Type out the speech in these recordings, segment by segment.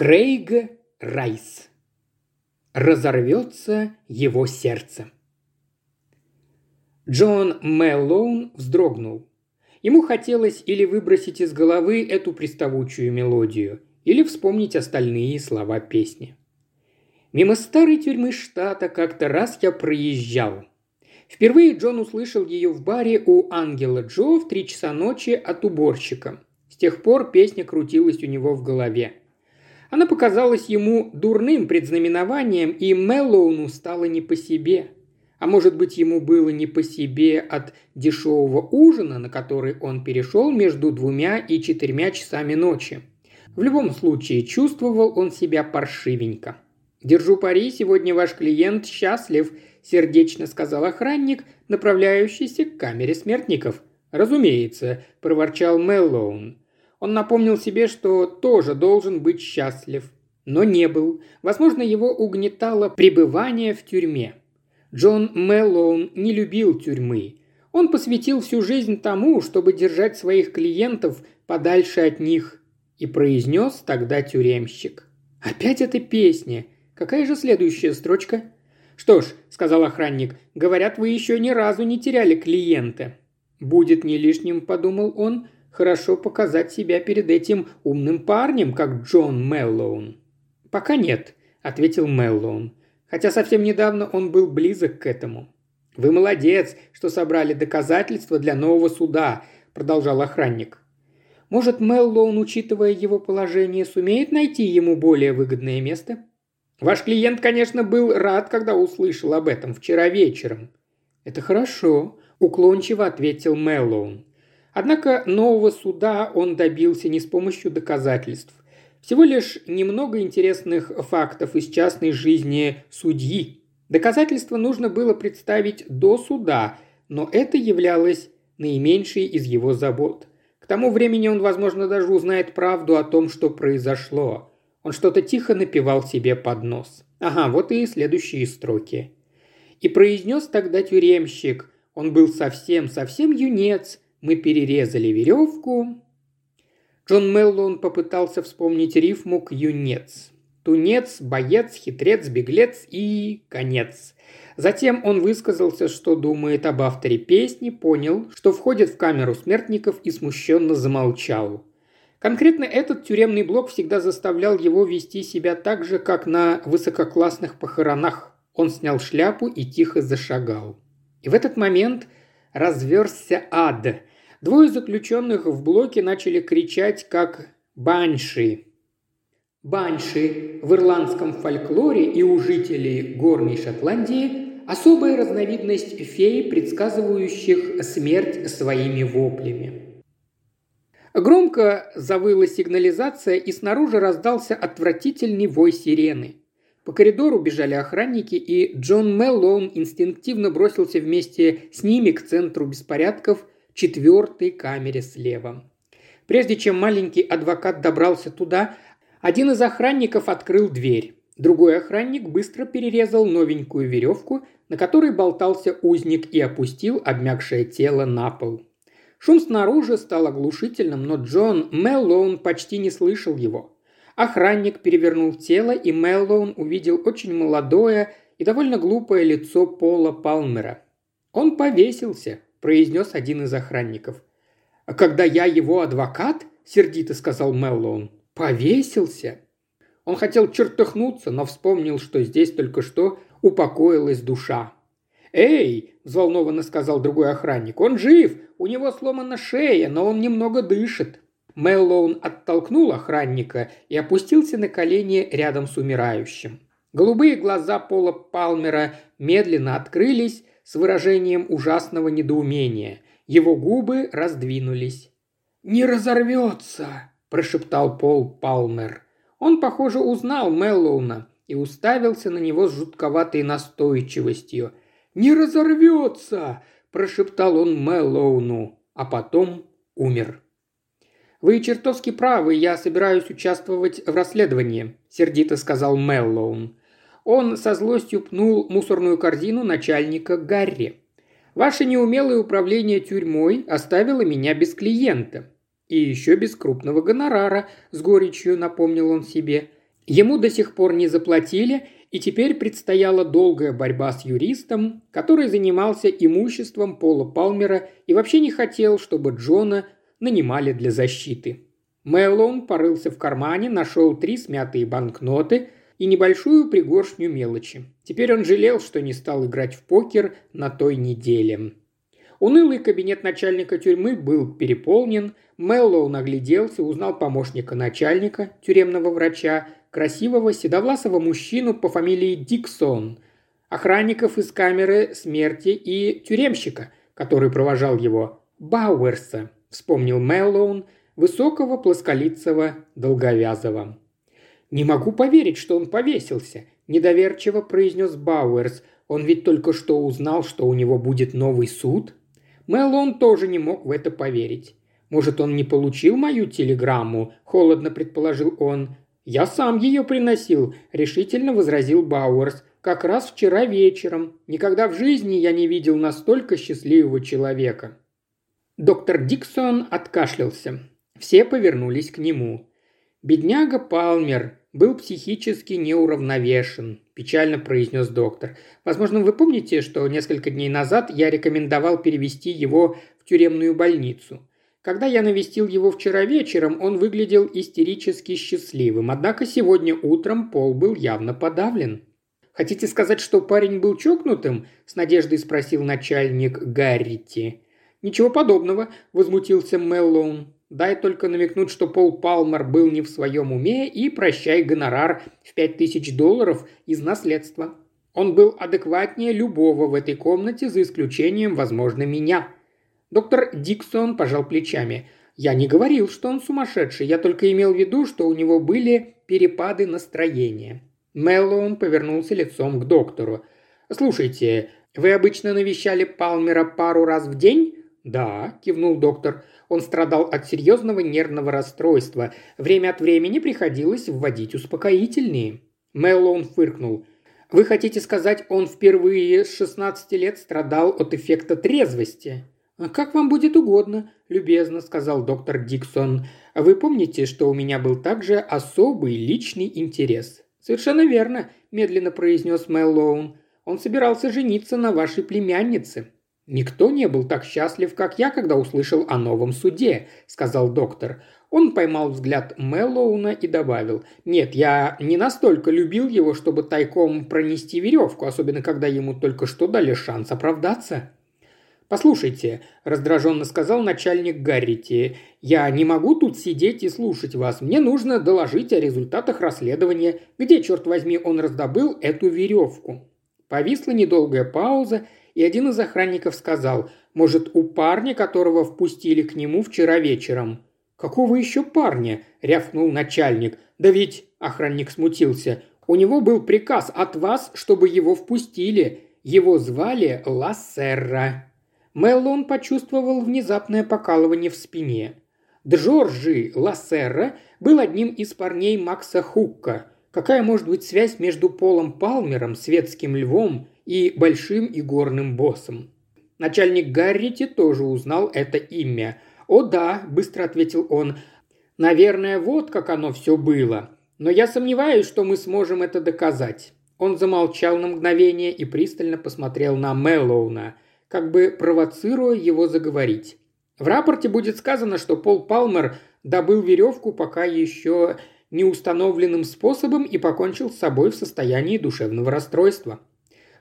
Крейг Райс. Разорвется его сердце. Джон Мэллоун вздрогнул. Ему хотелось или выбросить из головы эту приставучую мелодию, или вспомнить остальные слова песни. Мимо старой тюрьмы штата как-то раз я проезжал. Впервые Джон услышал ее в баре у Ангела Джо в три часа ночи от уборщика. С тех пор песня крутилась у него в голове. Она показалась ему дурным предзнаменованием, и Мэллоуну стало не по себе – а может быть, ему было не по себе от дешевого ужина, на который он перешел между двумя и четырьмя часами ночи. В любом случае, чувствовал он себя паршивенько. «Держу пари, сегодня ваш клиент счастлив», – сердечно сказал охранник, направляющийся к камере смертников. «Разумеется», – проворчал Меллоун. Он напомнил себе, что тоже должен быть счастлив, но не был. Возможно, его угнетало пребывание в тюрьме. Джон Мэллоун не любил тюрьмы. Он посвятил всю жизнь тому, чтобы держать своих клиентов подальше от них. И произнес тогда тюремщик. «Опять эта песня. Какая же следующая строчка?» «Что ж», — сказал охранник, — «говорят, вы еще ни разу не теряли клиента». «Будет не лишним», — подумал он, — «хорошо показать себя перед этим умным парнем, как Джон Меллоун». «Пока нет», — ответил Меллоун хотя совсем недавно он был близок к этому. «Вы молодец, что собрали доказательства для нового суда», – продолжал охранник. «Может, Меллоун, учитывая его положение, сумеет найти ему более выгодное место?» «Ваш клиент, конечно, был рад, когда услышал об этом вчера вечером». «Это хорошо», – уклончиво ответил Меллоун. Однако нового суда он добился не с помощью доказательств. Всего лишь немного интересных фактов из частной жизни судьи. Доказательства нужно было представить до суда, но это являлось наименьшей из его забот. К тому времени он, возможно, даже узнает правду о том, что произошло. Он что-то тихо напевал себе под нос. Ага, вот и следующие строки. И произнес тогда тюремщик, он был совсем-совсем юнец, мы перерезали веревку, Джон Меллоун попытался вспомнить рифму юнец. Тунец, боец, хитрец, беглец и конец. Затем он высказался, что думает об авторе песни, понял, что входит в камеру смертников и смущенно замолчал. Конкретно этот тюремный блок всегда заставлял его вести себя так же, как на высококлассных похоронах. Он снял шляпу и тихо зашагал. И в этот момент разверзся ад. Двое заключенных в блоке начали кричать как «банши». Банши в ирландском фольклоре и у жителей Горной Шотландии – особая разновидность феи, предсказывающих смерть своими воплями. Громко завыла сигнализация, и снаружи раздался отвратительный вой сирены. По коридору бежали охранники, и Джон Меллоун инстинктивно бросился вместе с ними к центру беспорядков – четвертой камере слева. Прежде чем маленький адвокат добрался туда, один из охранников открыл дверь. Другой охранник быстро перерезал новенькую веревку, на которой болтался узник и опустил обмякшее тело на пол. Шум снаружи стал оглушительным, но Джон Меллоун почти не слышал его. Охранник перевернул тело, и Меллоун увидел очень молодое и довольно глупое лицо Пола Палмера. Он повесился, – произнес один из охранников. «А когда я его адвокат?» – сердито сказал Меллоун. «Повесился?» Он хотел чертыхнуться, но вспомнил, что здесь только что упокоилась душа. «Эй!» – взволнованно сказал другой охранник. «Он жив! У него сломана шея, но он немного дышит!» Меллоун оттолкнул охранника и опустился на колени рядом с умирающим. Голубые глаза Пола Палмера медленно открылись, с выражением ужасного недоумения. Его губы раздвинулись. «Не разорвется!» – прошептал Пол Палмер. Он, похоже, узнал Меллоуна и уставился на него с жутковатой настойчивостью. «Не разорвется!» – прошептал он Меллоуну, а потом умер. «Вы чертовски правы, я собираюсь участвовать в расследовании», – сердито сказал Меллоун. Он со злостью пнул мусорную корзину начальника Гарри. «Ваше неумелое управление тюрьмой оставило меня без клиента. И еще без крупного гонорара», – с горечью напомнил он себе. Ему до сих пор не заплатили, и теперь предстояла долгая борьба с юристом, который занимался имуществом Пола Палмера и вообще не хотел, чтобы Джона нанимали для защиты. Мэллоун порылся в кармане, нашел три смятые банкноты и небольшую пригоршню мелочи. Теперь он жалел, что не стал играть в покер на той неделе. Унылый кабинет начальника тюрьмы был переполнен, Мэллоу нагляделся, узнал помощника начальника, тюремного врача, красивого седовласого мужчину по фамилии Диксон, охранников из камеры смерти и тюремщика, который провожал его, Бауэрса, вспомнил Мэллоун, высокого плосколицего долговязого. «Не могу поверить, что он повесился», – недоверчиво произнес Бауэрс. «Он ведь только что узнал, что у него будет новый суд». Мэллоун тоже не мог в это поверить. «Может, он не получил мою телеграмму?» – холодно предположил он. «Я сам ее приносил», – решительно возразил Бауэрс. «Как раз вчера вечером. Никогда в жизни я не видел настолько счастливого человека». Доктор Диксон откашлялся. Все повернулись к нему. «Бедняга Палмер был психически неуравновешен», – печально произнес доктор. «Возможно, вы помните, что несколько дней назад я рекомендовал перевести его в тюремную больницу. Когда я навестил его вчера вечером, он выглядел истерически счастливым, однако сегодня утром Пол был явно подавлен. «Хотите сказать, что парень был чокнутым?» – с надеждой спросил начальник Гаррити. «Ничего подобного», – возмутился Меллоун. «Дай только намекнуть, что Пол Палмер был не в своем уме и прощай гонорар в пять тысяч долларов из наследства. Он был адекватнее любого в этой комнате, за исключением, возможно, меня. Доктор Диксон пожал плечами. «Я не говорил, что он сумасшедший, я только имел в виду, что у него были перепады настроения». Меллоун повернулся лицом к доктору. «Слушайте, вы обычно навещали Палмера пару раз в день?» «Да», – кивнул доктор. Он страдал от серьезного нервного расстройства. Время от времени приходилось вводить успокоительные. Меллоун фыркнул. «Вы хотите сказать, он впервые с 16 лет страдал от эффекта трезвости?» «А «Как вам будет угодно», – любезно сказал доктор Диксон. «Вы помните, что у меня был также особый личный интерес?» «Совершенно верно», – медленно произнес Мэллоун. «Он собирался жениться на вашей племяннице». «Никто не был так счастлив, как я, когда услышал о новом суде», – сказал доктор. Он поймал взгляд Мэллоуна и добавил. «Нет, я не настолько любил его, чтобы тайком пронести веревку, особенно когда ему только что дали шанс оправдаться». «Послушайте», – раздраженно сказал начальник Гаррити, – «я не могу тут сидеть и слушать вас. Мне нужно доложить о результатах расследования. Где, черт возьми, он раздобыл эту веревку?» Повисла недолгая пауза, и один из охранников сказал, «Может, у парня, которого впустили к нему вчера вечером?» «Какого еще парня?» – рявкнул начальник. «Да ведь...» – охранник смутился. «У него был приказ от вас, чтобы его впустили. Его звали Лассерра». Меллон почувствовал внезапное покалывание в спине. Джорджи Лассерра был одним из парней Макса Хукка. Какая может быть связь между Полом Палмером, светским львом, и большим игорным боссом? Начальник Гаррити тоже узнал это имя. «О да», – быстро ответил он, – «наверное, вот как оно все было. Но я сомневаюсь, что мы сможем это доказать». Он замолчал на мгновение и пристально посмотрел на Мэллоуна – как бы провоцируя его заговорить. В рапорте будет сказано, что Пол Палмер добыл веревку пока еще неустановленным способом и покончил с собой в состоянии душевного расстройства.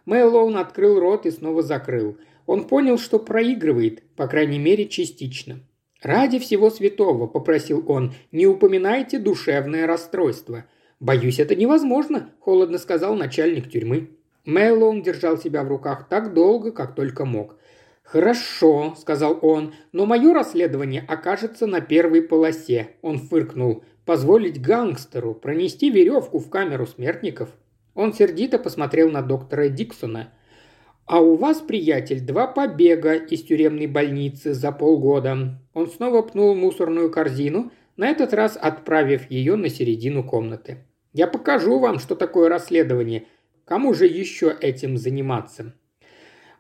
Мэллоун открыл рот и снова закрыл. Он понял, что проигрывает, по крайней мере, частично. «Ради всего святого», – попросил он, – «не упоминайте душевное расстройство». «Боюсь, это невозможно», – холодно сказал начальник тюрьмы. Мэллоун держал себя в руках так долго, как только мог. «Хорошо», – сказал он, – «но мое расследование окажется на первой полосе». Он фыркнул. «Позволить гангстеру пронести веревку в камеру смертников?» Он сердито посмотрел на доктора Диксона. «А у вас, приятель, два побега из тюремной больницы за полгода». Он снова пнул мусорную корзину, на этот раз отправив ее на середину комнаты. «Я покажу вам, что такое расследование», Кому же еще этим заниматься?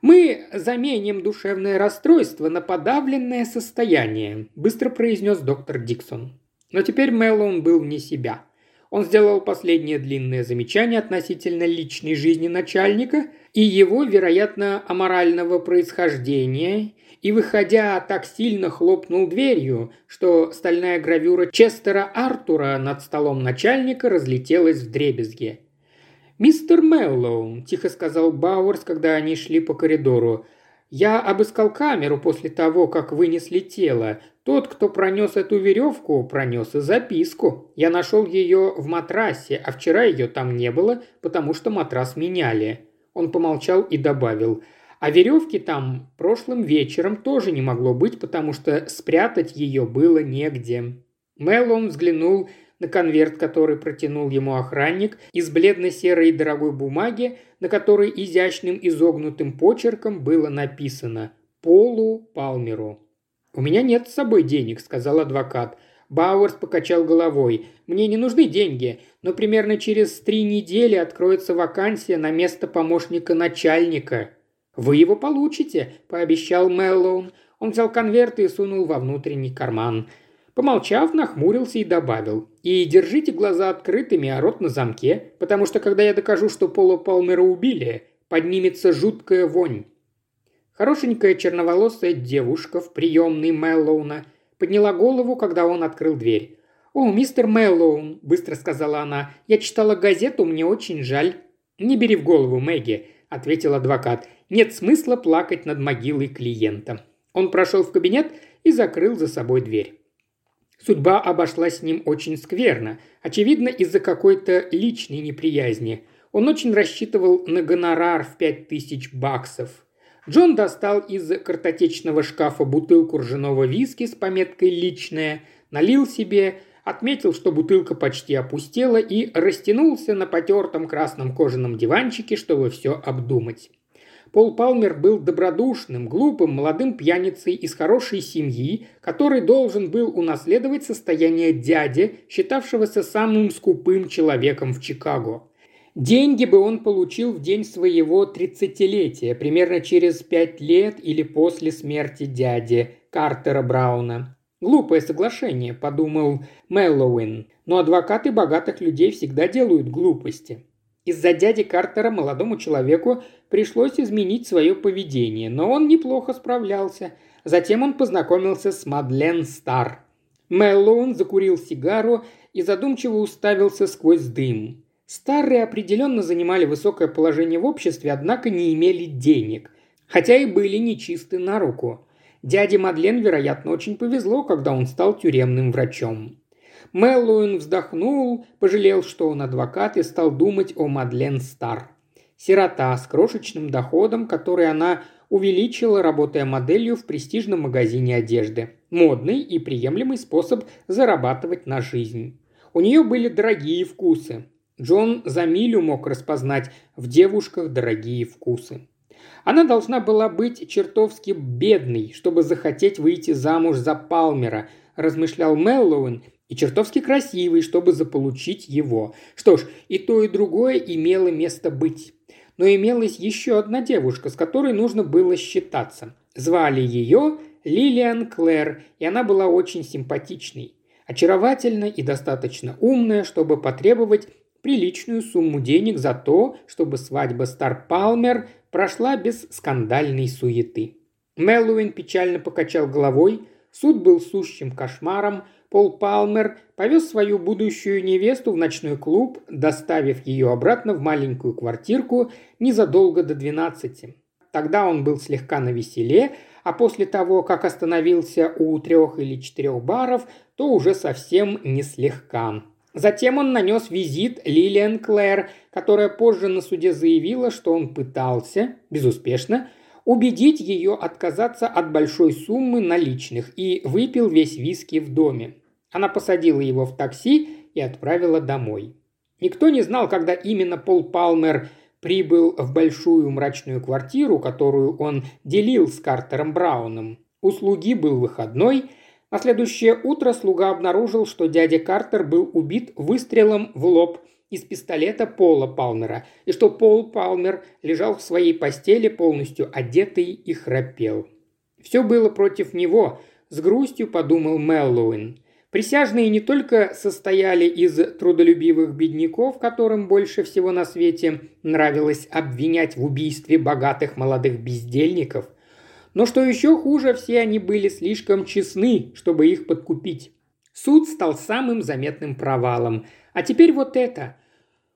«Мы заменим душевное расстройство на подавленное состояние», – быстро произнес доктор Диксон. Но теперь Мэллоун был вне себя. Он сделал последнее длинное замечание относительно личной жизни начальника и его, вероятно, аморального происхождения, и, выходя, так сильно хлопнул дверью, что стальная гравюра Честера Артура над столом начальника разлетелась в дребезги. «Мистер Меллоу», – тихо сказал Бауэрс, когда они шли по коридору, – «я обыскал камеру после того, как вынесли тело. Тот, кто пронес эту веревку, пронес и записку. Я нашел ее в матрасе, а вчера ее там не было, потому что матрас меняли». Он помолчал и добавил – а веревки там прошлым вечером тоже не могло быть, потому что спрятать ее было негде. Мэллоун взглянул на конверт, который протянул ему охранник, из бледно-серой дорогой бумаги, на которой изящным изогнутым почерком было написано «Полу Палмеру». «У меня нет с собой денег», – сказал адвокат. Бауэрс покачал головой. «Мне не нужны деньги, но примерно через три недели откроется вакансия на место помощника начальника. «Вы его получите», – пообещал Мэллоун. Он взял конверт и сунул во внутренний карман. Помолчав, нахмурился и добавил. «И держите глаза открытыми, а рот на замке, потому что когда я докажу, что Пола Палмера убили, поднимется жуткая вонь». Хорошенькая черноволосая девушка в приемной Мэллоуна подняла голову, когда он открыл дверь. «О, мистер Мэллоун», – быстро сказала она, – «я читала газету, мне очень жаль». «Не бери в голову, Мэгги», – ответил адвокат. «Нет смысла плакать над могилой клиента». Он прошел в кабинет и закрыл за собой дверь. Судьба обошлась с ним очень скверно, очевидно, из-за какой-то личной неприязни. Он очень рассчитывал на гонорар в пять тысяч баксов. Джон достал из картотечного шкафа бутылку ржаного виски с пометкой «Личное», налил себе, отметил, что бутылка почти опустела и растянулся на потертом красном кожаном диванчике, чтобы все обдумать. Пол Палмер был добродушным, глупым, молодым пьяницей из хорошей семьи, который должен был унаследовать состояние дяди, считавшегося самым скупым человеком в Чикаго. Деньги бы он получил в день своего тридцатилетия, примерно через пять лет или после смерти дяди Картера Брауна. «Глупое соглашение», – подумал Мэллоуин. «Но адвокаты богатых людей всегда делают глупости». Из-за дяди Картера молодому человеку пришлось изменить свое поведение, но он неплохо справлялся. Затем он познакомился с Мадлен Стар. Мэллоун закурил сигару и задумчиво уставился сквозь дым. Старые определенно занимали высокое положение в обществе, однако не имели денег, хотя и были нечисты на руку. Дяде Мадлен, вероятно, очень повезло, когда он стал тюремным врачом. Мэллоуин вздохнул, пожалел, что он адвокат, и стал думать о Мадлен Стар. Сирота с крошечным доходом, который она увеличила, работая моделью в престижном магазине одежды. Модный и приемлемый способ зарабатывать на жизнь. У нее были дорогие вкусы. Джон за милю мог распознать в девушках дорогие вкусы. Она должна была быть чертовски бедной, чтобы захотеть выйти замуж за Палмера, размышлял Меллоуин, и чертовски красивой, чтобы заполучить его. Что ж, и то, и другое имело место быть. Но имелась еще одна девушка, с которой нужно было считаться. Звали ее Лилиан Клэр, и она была очень симпатичной. Очаровательная и достаточно умная, чтобы потребовать приличную сумму денег за то, чтобы свадьба Стар Палмер прошла без скандальной суеты. Меллоуин печально покачал головой, суд был сущим кошмаром, Пол Палмер повез свою будущую невесту в ночной клуб, доставив ее обратно в маленькую квартирку незадолго до двенадцати. Тогда он был слегка на веселе, а после того, как остановился у трех или четырех баров, то уже совсем не слегка. Затем он нанес визит Лилиан Клэр, которая позже на суде заявила, что он пытался, безуспешно, убедить ее отказаться от большой суммы наличных и выпил весь виски в доме. Она посадила его в такси и отправила домой. Никто не знал, когда именно Пол Палмер прибыл в большую мрачную квартиру, которую он делил с Картером Брауном. У слуги был выходной – на следующее утро слуга обнаружил, что дядя Картер был убит выстрелом в лоб из пистолета Пола Палмера, и что Пол Палмер лежал в своей постели полностью одетый и храпел. Все было против него, с грустью подумал Меллоуин. Присяжные не только состояли из трудолюбивых бедняков, которым больше всего на свете нравилось обвинять в убийстве богатых молодых бездельников, но что еще хуже, все они были слишком честны, чтобы их подкупить. Суд стал самым заметным провалом. А теперь вот это.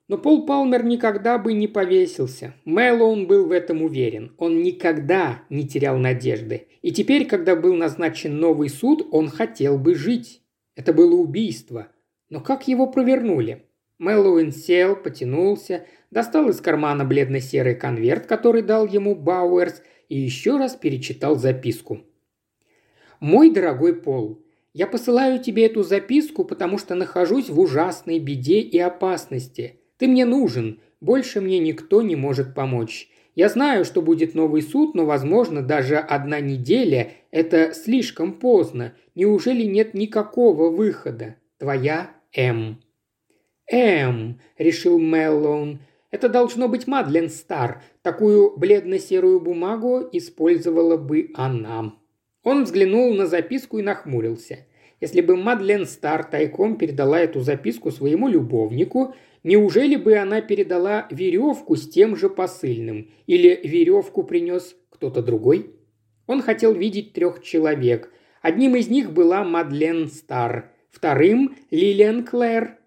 Но Пол Палмер никогда бы не повесился. Мэллоун был в этом уверен. Он никогда не терял надежды. И теперь, когда был назначен новый суд, он хотел бы жить. Это было убийство. Но как его провернули? Мэллоуин сел, потянулся, достал из кармана бледно-серый конверт, который дал ему Бауэрс, и еще раз перечитал записку. «Мой дорогой Пол, я посылаю тебе эту записку, потому что нахожусь в ужасной беде и опасности. Ты мне нужен, больше мне никто не может помочь. Я знаю, что будет новый суд, но, возможно, даже одна неделя – это слишком поздно. Неужели нет никакого выхода? Твоя М. «М», – решил Меллоун. «Это должно быть Мадлен Стар. Такую бледно-серую бумагу использовала бы она». Он взглянул на записку и нахмурился. Если бы Мадлен Стар тайком передала эту записку своему любовнику, Неужели бы она передала веревку с тем же посыльным? Или веревку принес кто-то другой? Он хотел видеть трех человек. Одним из них была Мадлен Стар, вторым – Лилиан Клэр,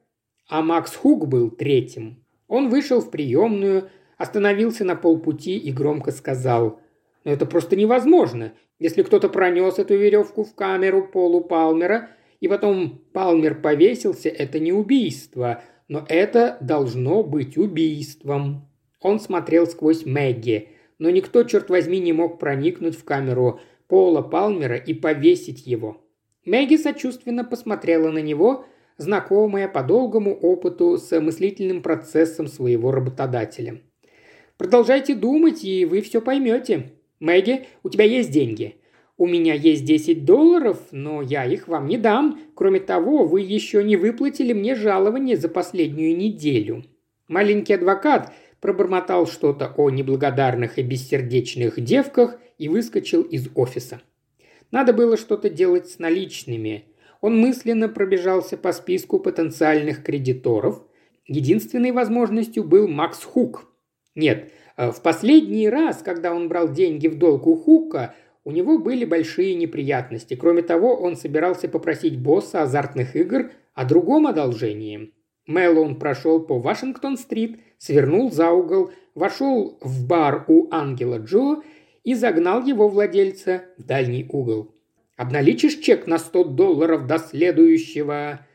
а Макс Хук был третьим. Он вышел в приемную, остановился на полпути и громко сказал «Но это просто невозможно. Если кто-то пронес эту веревку в камеру Полу Палмера, и потом Палмер повесился, это не убийство, но это должно быть убийством. Он смотрел сквозь Мэгги, но никто, черт возьми, не мог проникнуть в камеру Пола Палмера и повесить его. Мэгги сочувственно посмотрела на него, знакомая по долгому опыту с мыслительным процессом своего работодателя. «Продолжайте думать, и вы все поймете. Мэгги, у тебя есть деньги. У меня есть 10 долларов, но я их вам не дам. Кроме того, вы еще не выплатили мне жалование за последнюю неделю». Маленький адвокат пробормотал что-то о неблагодарных и бессердечных девках и выскочил из офиса. Надо было что-то делать с наличными. Он мысленно пробежался по списку потенциальных кредиторов. Единственной возможностью был Макс Хук. Нет, э, в последний раз, когда он брал деньги в долг у Хука – у него были большие неприятности. Кроме того, он собирался попросить босса азартных игр о другом одолжении. Мэллоун прошел по Вашингтон-стрит, свернул за угол, вошел в бар у Ангела Джо и загнал его владельца в дальний угол. «Обналичишь чек на 100 долларов до следующего...»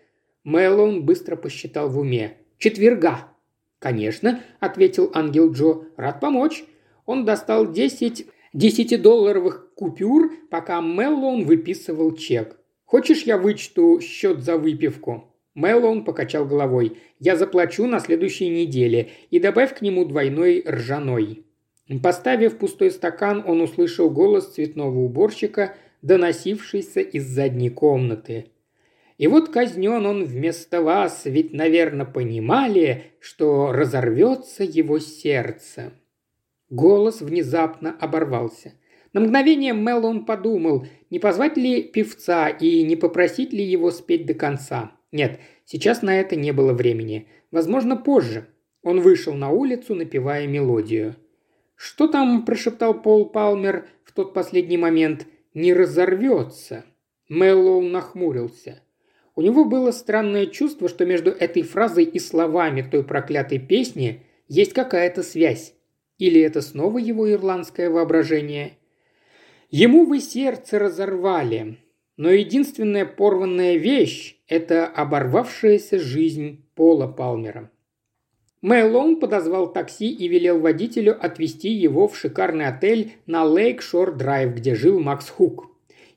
Мэллоун быстро посчитал в уме. «Четверга». «Конечно», – ответил Ангел Джо. «Рад помочь». Он достал 10 десятидолларовых купюр, пока Меллоун выписывал чек. «Хочешь, я вычту счет за выпивку?» Меллоун покачал головой. «Я заплачу на следующей неделе и добавь к нему двойной ржаной». Поставив пустой стакан, он услышал голос цветного уборщика, доносившийся из задней комнаты. «И вот казнен он вместо вас, ведь, наверное, понимали, что разорвется его сердце». Голос внезапно оборвался. На мгновение Меллоун подумал, не позвать ли певца и не попросить ли его спеть до конца. Нет, сейчас на это не было времени. Возможно, позже. Он вышел на улицу, напевая мелодию. «Что там?» – прошептал Пол Палмер в тот последний момент. «Не разорвется». Мэллоун нахмурился. У него было странное чувство, что между этой фразой и словами той проклятой песни есть какая-то связь. Или это снова его ирландское воображение? Ему вы сердце разорвали, но единственная порванная вещь – это оборвавшаяся жизнь Пола Палмера. Мэллоун подозвал такси и велел водителю отвезти его в шикарный отель на Лейк-Шор Драйв, где жил Макс Хук.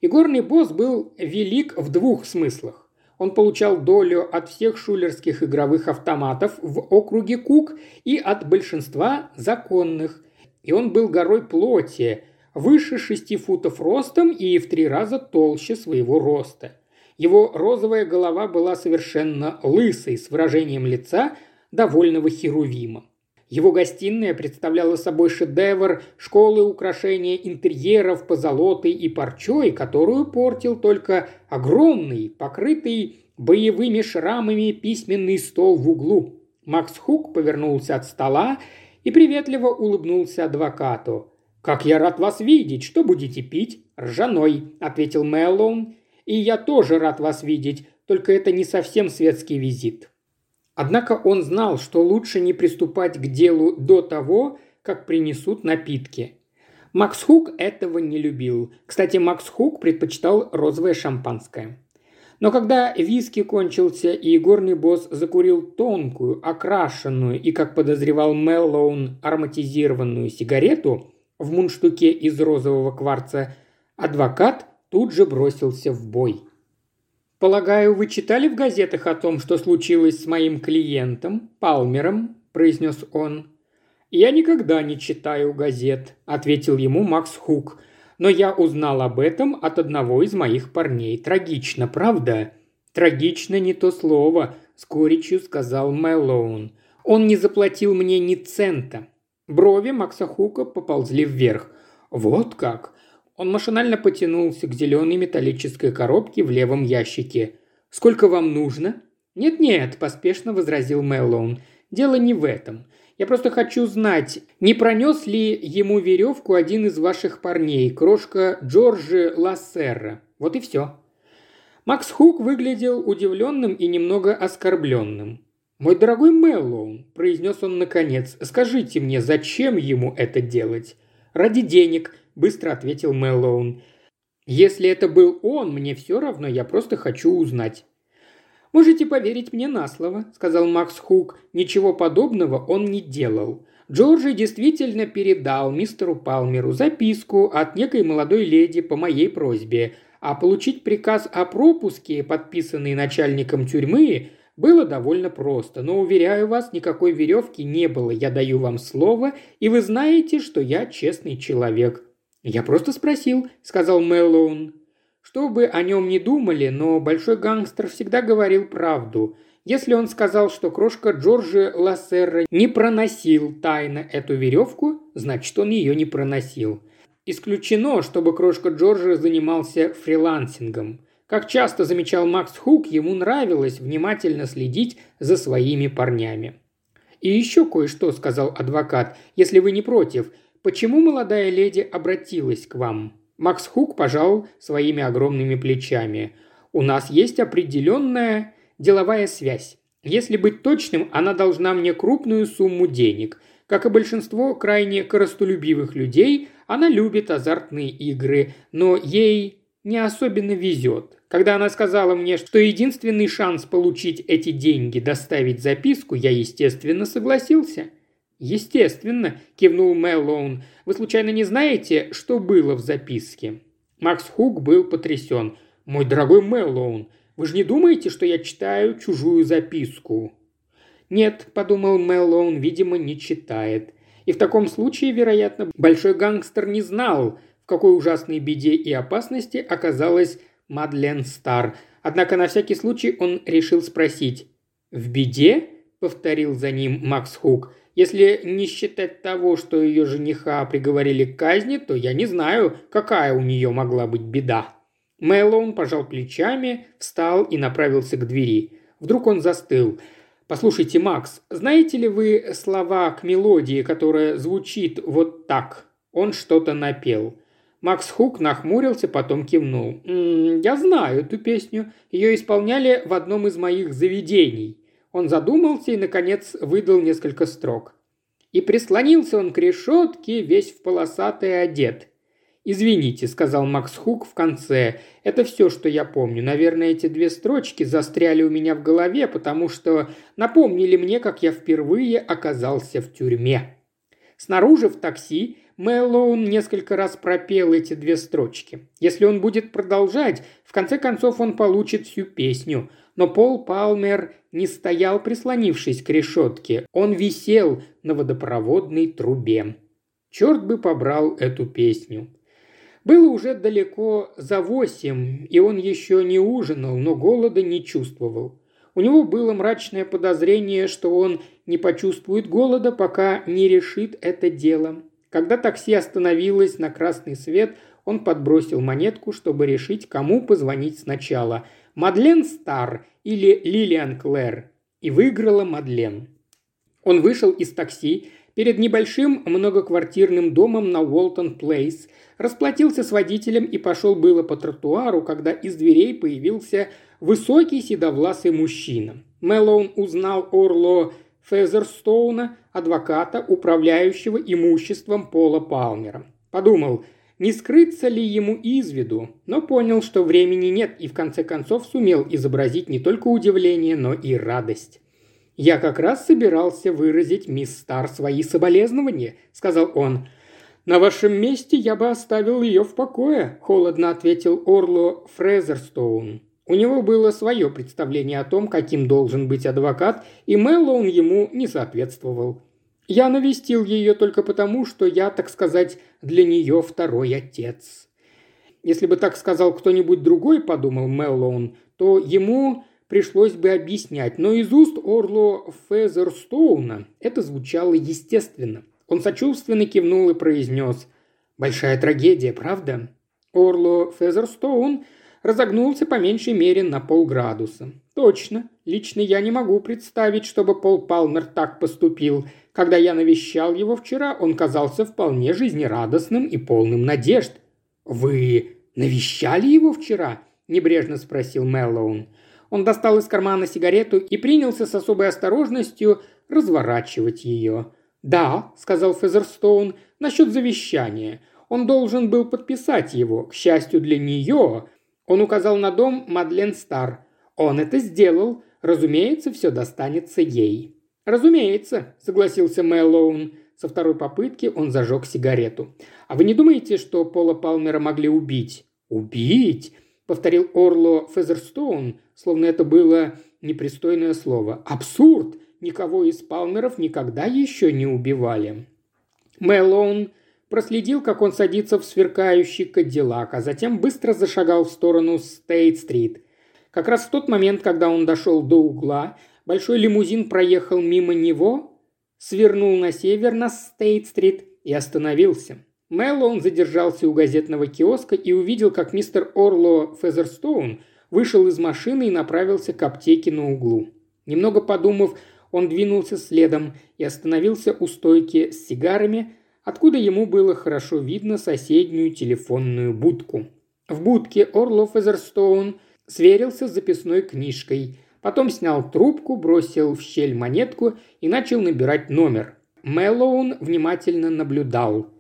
Игорный босс был велик в двух смыслах. Он получал долю от всех шулерских игровых автоматов в округе Кук и от большинства законных. И он был горой плоти, выше шести футов ростом и в три раза толще своего роста. Его розовая голова была совершенно лысой, с выражением лица довольного херувима. Его гостиная представляла собой шедевр школы украшения интерьеров позолотой и парчой, которую портил только огромный, покрытый боевыми шрамами письменный стол в углу. Макс Хук повернулся от стола и приветливо улыбнулся адвокату. «Как я рад вас видеть! Что будете пить?» «Ржаной», – ответил Мэллоун. «И я тоже рад вас видеть, только это не совсем светский визит». Однако он знал, что лучше не приступать к делу до того, как принесут напитки. Макс Хук этого не любил. Кстати, Макс Хук предпочитал розовое шампанское. Но когда виски кончился и горный босс закурил тонкую, окрашенную и, как подозревал Меллоун, ароматизированную сигарету в мундштуке из розового кварца, адвокат тут же бросился в бой. «Полагаю, вы читали в газетах о том, что случилось с моим клиентом, Палмером?» – произнес он. «Я никогда не читаю газет», – ответил ему Макс Хук – но я узнал об этом от одного из моих парней. Трагично, правда?» «Трагично не то слово», – с горечью сказал Мэллоун. «Он не заплатил мне ни цента». Брови Макса Хука поползли вверх. «Вот как!» Он машинально потянулся к зеленой металлической коробке в левом ящике. «Сколько вам нужно?» «Нет-нет», – поспешно возразил Мэллоун. «Дело не в этом. Я просто хочу знать, не пронес ли ему веревку один из ваших парней, крошка Джорджи Лассерра. Вот и все». Макс Хук выглядел удивленным и немного оскорбленным. «Мой дорогой Мэллоун», – произнес он наконец, – «скажите мне, зачем ему это делать?» «Ради денег», – быстро ответил Мэллоун. «Если это был он, мне все равно, я просто хочу узнать». «Можете поверить мне на слово», – сказал Макс Хук. «Ничего подобного он не делал. Джорджи действительно передал мистеру Палмеру записку от некой молодой леди по моей просьбе, а получить приказ о пропуске, подписанный начальником тюрьмы, было довольно просто, но, уверяю вас, никакой веревки не было, я даю вам слово, и вы знаете, что я честный человек». «Я просто спросил», – сказал Мэллоун. Что бы о нем ни думали, но большой гангстер всегда говорил правду. Если он сказал, что крошка Джорджи Лассерра не проносил тайно эту веревку, значит, он ее не проносил. Исключено, чтобы крошка Джорджи занимался фрилансингом. Как часто замечал Макс Хук, ему нравилось внимательно следить за своими парнями. «И еще кое-что», – сказал адвокат, – «если вы не против, почему молодая леди обратилась к вам?» Макс Хук пожал своими огромными плечами. «У нас есть определенная деловая связь. Если быть точным, она должна мне крупную сумму денег. Как и большинство крайне коростолюбивых людей, она любит азартные игры, но ей не особенно везет. Когда она сказала мне, что единственный шанс получить эти деньги – доставить записку, я, естественно, согласился – «Естественно», – кивнул Мэллоун. «Вы случайно не знаете, что было в записке?» Макс Хук был потрясен. «Мой дорогой Мэллоун, вы же не думаете, что я читаю чужую записку?» «Нет», – подумал Мэллоун, – «видимо, не читает». И в таком случае, вероятно, большой гангстер не знал, в какой ужасной беде и опасности оказалась Мадлен Стар. Однако на всякий случай он решил спросить. «В беде?» – повторил за ним Макс Хук – если не считать того, что ее жениха приговорили к казни, то я не знаю, какая у нее могла быть беда». Мэллоун пожал плечами, встал и направился к двери. Вдруг он застыл. «Послушайте, Макс, знаете ли вы слова к мелодии, которая звучит вот так?» Он что-то напел. Макс Хук нахмурился, потом кивнул. «М -м, «Я знаю эту песню. Ее исполняли в одном из моих заведений. Он задумался и, наконец, выдал несколько строк. И прислонился он к решетке, весь в полосатый одет. «Извините», — сказал Макс Хук в конце, — «это все, что я помню. Наверное, эти две строчки застряли у меня в голове, потому что напомнили мне, как я впервые оказался в тюрьме». Снаружи в такси Мэллоун несколько раз пропел эти две строчки. Если он будет продолжать, в конце концов он получит всю песню – но Пол Палмер не стоял, прислонившись к решетке. Он висел на водопроводной трубе. Черт бы побрал эту песню. Было уже далеко за восемь, и он еще не ужинал, но голода не чувствовал. У него было мрачное подозрение, что он не почувствует голода, пока не решит это дело. Когда такси остановилось на красный свет, он подбросил монетку, чтобы решить, кому позвонить сначала – Мадлен Стар или Лилиан Клэр. И выиграла Мадлен. Он вышел из такси перед небольшим многоквартирным домом на Уолтон Плейс, расплатился с водителем и пошел было по тротуару, когда из дверей появился высокий седовласый мужчина. Мэллоун узнал Орло Фезерстоуна, адвоката, управляющего имуществом Пола Палмера. Подумал, не скрыться ли ему из виду, но понял, что времени нет и в конце концов сумел изобразить не только удивление, но и радость. «Я как раз собирался выразить мисс Стар свои соболезнования», – сказал он. «На вашем месте я бы оставил ее в покое», – холодно ответил Орло Фрезерстоун. У него было свое представление о том, каким должен быть адвокат, и Мэллоун ему не соответствовал. Я навестил ее только потому, что я, так сказать, для нее второй отец. Если бы так сказал кто-нибудь другой, подумал Мэллоун, то ему пришлось бы объяснять, но из уст Орло Фезерстоуна это звучало естественно. Он сочувственно кивнул и произнес «Большая трагедия, правда?» Орло Фезерстоун разогнулся по меньшей мере на полградуса. «Точно. Лично я не могу представить, чтобы Пол Палмер так поступил. Когда я навещал его вчера, он казался вполне жизнерадостным и полным надежд». «Вы навещали его вчера?» – небрежно спросил Мэллоун. Он достал из кармана сигарету и принялся с особой осторожностью разворачивать ее. «Да», – сказал Фезерстоун, – «насчет завещания. Он должен был подписать его. К счастью для нее, он указал на дом Мадлен Стар. Он это сделал. Разумеется, все достанется ей». «Разумеется», – согласился Мэллоун. Со второй попытки он зажег сигарету. «А вы не думаете, что Пола Палмера могли убить?» «Убить?» – повторил Орло Фезерстоун, словно это было непристойное слово. «Абсурд! Никого из Палмеров никогда еще не убивали». Мэллоун проследил, как он садится в сверкающий кадиллак, а затем быстро зашагал в сторону Стейт-стрит. Как раз в тот момент, когда он дошел до угла, большой лимузин проехал мимо него, свернул на север на Стейт-стрит и остановился. Мэллоун задержался у газетного киоска и увидел, как мистер Орло Фезерстоун вышел из машины и направился к аптеке на углу. Немного подумав, он двинулся следом и остановился у стойки с сигарами, откуда ему было хорошо видно соседнюю телефонную будку. В будке Орло Фезерстоун сверился с записной книжкой, потом снял трубку, бросил в щель монетку и начал набирать номер. Мэллоун внимательно наблюдал –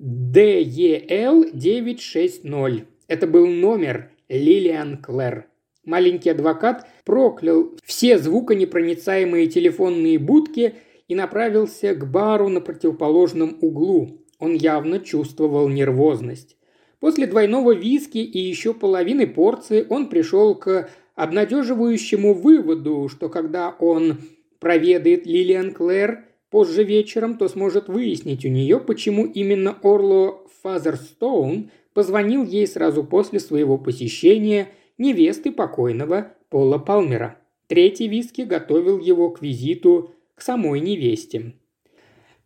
DEL960. Это был номер Лилиан Клэр. Маленький адвокат проклял все звуконепроницаемые телефонные будки и направился к бару на противоположном углу. Он явно чувствовал нервозность. После двойного виски и еще половины порции он пришел к обнадеживающему выводу, что когда он проведает Лилиан Клэр, позже вечером, то сможет выяснить у нее, почему именно Орло Фазерстоун позвонил ей сразу после своего посещения невесты покойного Пола Палмера. Третий виски готовил его к визиту к самой невесте.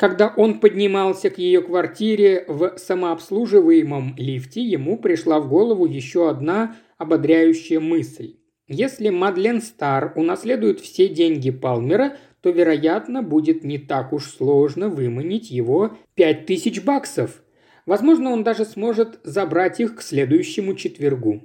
Когда он поднимался к ее квартире в самообслуживаемом лифте, ему пришла в голову еще одна ободряющая мысль. Если Мадлен Стар унаследует все деньги Палмера, то, вероятно, будет не так уж сложно выманить его пять тысяч баксов. Возможно, он даже сможет забрать их к следующему четвергу.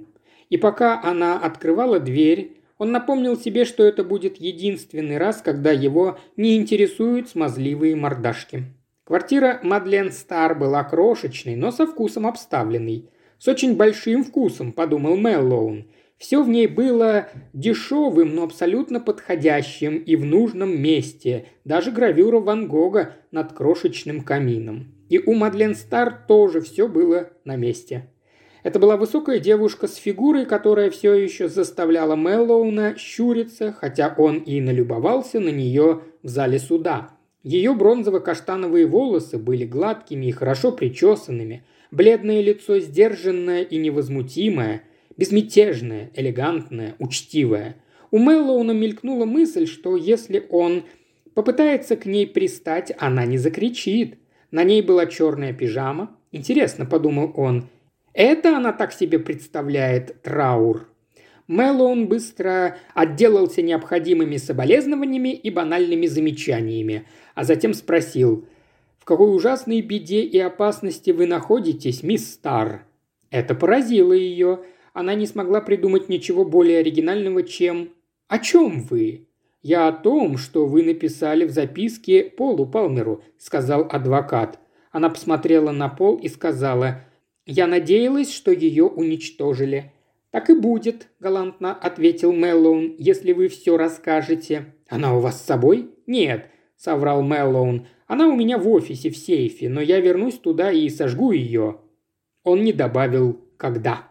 И пока она открывала дверь, он напомнил себе, что это будет единственный раз, когда его не интересуют смазливые мордашки. Квартира Мадлен Стар была крошечной, но со вкусом обставленной. С очень большим вкусом, подумал Мэллоун – все в ней было дешевым, но абсолютно подходящим и в нужном месте, даже гравюра Ван Гога над крошечным камином. И у Мадлен Стар тоже все было на месте. Это была высокая девушка с фигурой, которая все еще заставляла Мэллоуна щуриться, хотя он и налюбовался на нее в зале суда. Ее бронзово-каштановые волосы были гладкими и хорошо причесанными, бледное лицо сдержанное и невозмутимое – Безмятежная, элегантная, учтивая. У Мэллоуна мелькнула мысль, что если он попытается к ней пристать, она не закричит. На ней была черная пижама. Интересно, подумал он, это она так себе представляет траур. Мэллоун быстро отделался необходимыми соболезнованиями и банальными замечаниями, а затем спросил, «В какой ужасной беде и опасности вы находитесь, мисс Стар?» Это поразило ее. Она не смогла придумать ничего более оригинального, чем «О чем вы?» «Я о том, что вы написали в записке Полу Палмеру», – сказал адвокат. Она посмотрела на Пол и сказала, «Я надеялась, что ее уничтожили. «Так и будет», – галантно ответил Мэллоун, – «если вы все расскажете». «Она у вас с собой?» «Нет», – соврал Мэллоун. «Она у меня в офисе, в сейфе, но я вернусь туда и сожгу ее». Он не добавил «когда».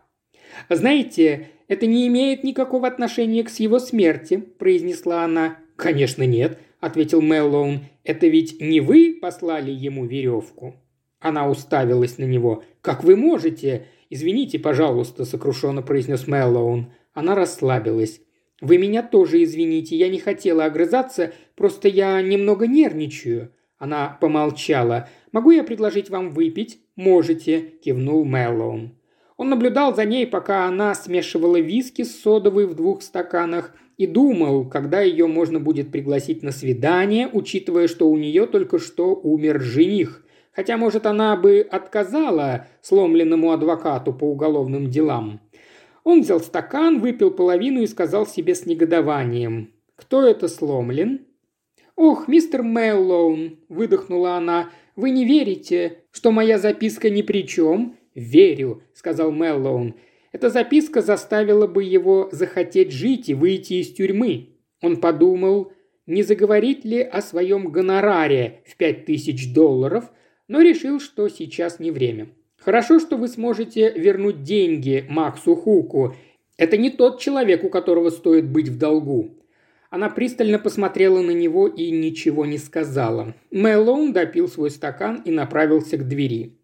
«Знаете, это не имеет никакого отношения к его смерти», – произнесла она. «Конечно нет», – ответил Мэллоун. «Это ведь не вы послали ему веревку?» Она уставилась на него. «Как вы можете? «Извините, пожалуйста», – сокрушенно произнес Мэллоун. Она расслабилась. «Вы меня тоже извините, я не хотела огрызаться, просто я немного нервничаю». Она помолчала. «Могу я предложить вам выпить?» «Можете», – кивнул Мэллоун. Он наблюдал за ней, пока она смешивала виски с содовой в двух стаканах и думал, когда ее можно будет пригласить на свидание, учитывая, что у нее только что умер жених. Хотя, может, она бы отказала сломленному адвокату по уголовным делам. Он взял стакан, выпил половину и сказал себе с негодованием. «Кто это сломлен?» «Ох, мистер Мэллоун!» – выдохнула она. «Вы не верите, что моя записка ни при чем?» «Верю», – сказал Мэллоун. «Эта записка заставила бы его захотеть жить и выйти из тюрьмы». Он подумал, не заговорить ли о своем гонораре в пять тысяч долларов, но решил, что сейчас не время. Хорошо, что вы сможете вернуть деньги Максу Хуку. Это не тот человек, у которого стоит быть в долгу. Она пристально посмотрела на него и ничего не сказала. Мэллоун допил свой стакан и направился к двери.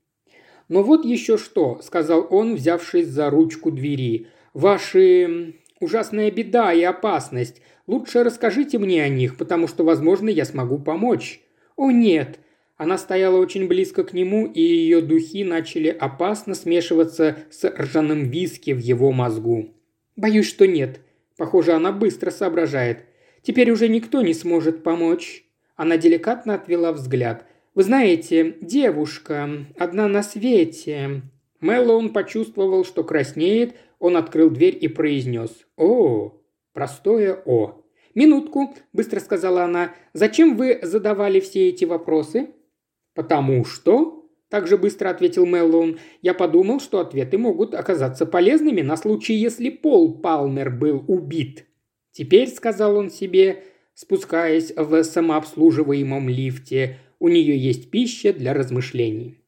«Но вот еще что», – сказал он, взявшись за ручку двери. «Ваши... ужасная беда и опасность. Лучше расскажите мне о них, потому что, возможно, я смогу помочь». «О нет, она стояла очень близко к нему, и ее духи начали опасно смешиваться с ржаным виски в его мозгу. «Боюсь, что нет. Похоже, она быстро соображает. Теперь уже никто не сможет помочь». Она деликатно отвела взгляд. «Вы знаете, девушка, одна на свете». Мэллоун почувствовал, что краснеет, он открыл дверь и произнес «О, простое О». «Минутку», – быстро сказала она, – «зачем вы задавали все эти вопросы?» «Потому что...» – также быстро ответил Мэллоун. «Я подумал, что ответы могут оказаться полезными на случай, если Пол Палмер был убит». «Теперь», – сказал он себе, спускаясь в самообслуживаемом лифте, «у нее есть пища для размышлений».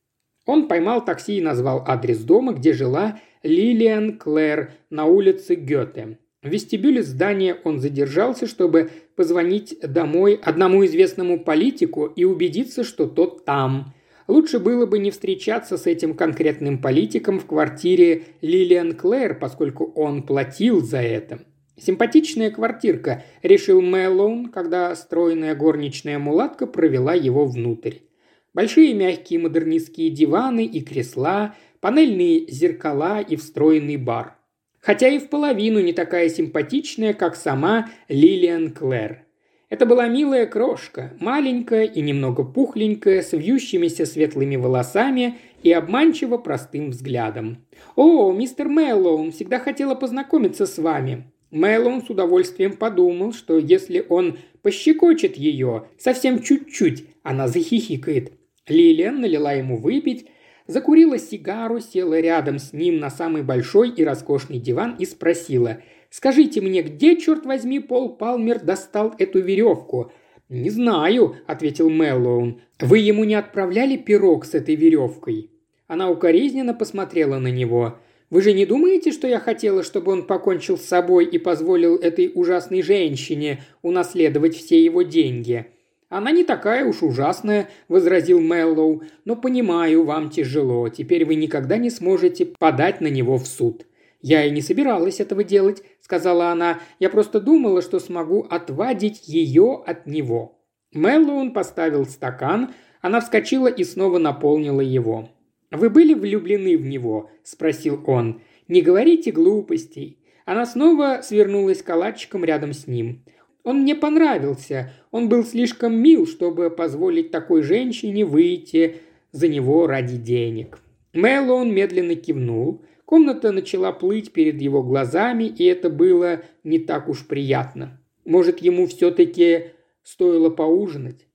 Он поймал такси и назвал адрес дома, где жила Лилиан Клэр на улице Гёте. В вестибюле здания он задержался, чтобы позвонить домой одному известному политику и убедиться, что тот там. Лучше было бы не встречаться с этим конкретным политиком в квартире Лилиан Клэр, поскольку он платил за это. «Симпатичная квартирка», – решил Мэллоун, когда стройная горничная мулатка провела его внутрь. Большие мягкие модернистские диваны и кресла, панельные зеркала и встроенный бар хотя и в половину не такая симпатичная, как сама Лилиан Клэр. Это была милая крошка, маленькая и немного пухленькая, с вьющимися светлыми волосами и обманчиво простым взглядом. «О, мистер Мэллоун, всегда хотела познакомиться с вами». Мэллоун с удовольствием подумал, что если он пощекочет ее, совсем чуть-чуть, она захихикает. Лилиан налила ему выпить, закурила сигару, села рядом с ним на самый большой и роскошный диван и спросила «Скажите мне, где, черт возьми, Пол Палмер достал эту веревку?» «Не знаю», – ответил Мэллоун. «Вы ему не отправляли пирог с этой веревкой?» Она укоризненно посмотрела на него. «Вы же не думаете, что я хотела, чтобы он покончил с собой и позволил этой ужасной женщине унаследовать все его деньги?» «Она не такая уж ужасная», – возразил Мэллоу, – «но понимаю, вам тяжело. Теперь вы никогда не сможете подать на него в суд». «Я и не собиралась этого делать», – сказала она. «Я просто думала, что смогу отвадить ее от него». Мэллоун поставил стакан, она вскочила и снова наполнила его. «Вы были влюблены в него?» – спросил он. «Не говорите глупостей». Она снова свернулась калачиком рядом с ним. Он мне понравился. Он был слишком мил, чтобы позволить такой женщине выйти за него ради денег. Мэллоун медленно кивнул. Комната начала плыть перед его глазами, и это было не так уж приятно. Может, ему все-таки стоило поужинать?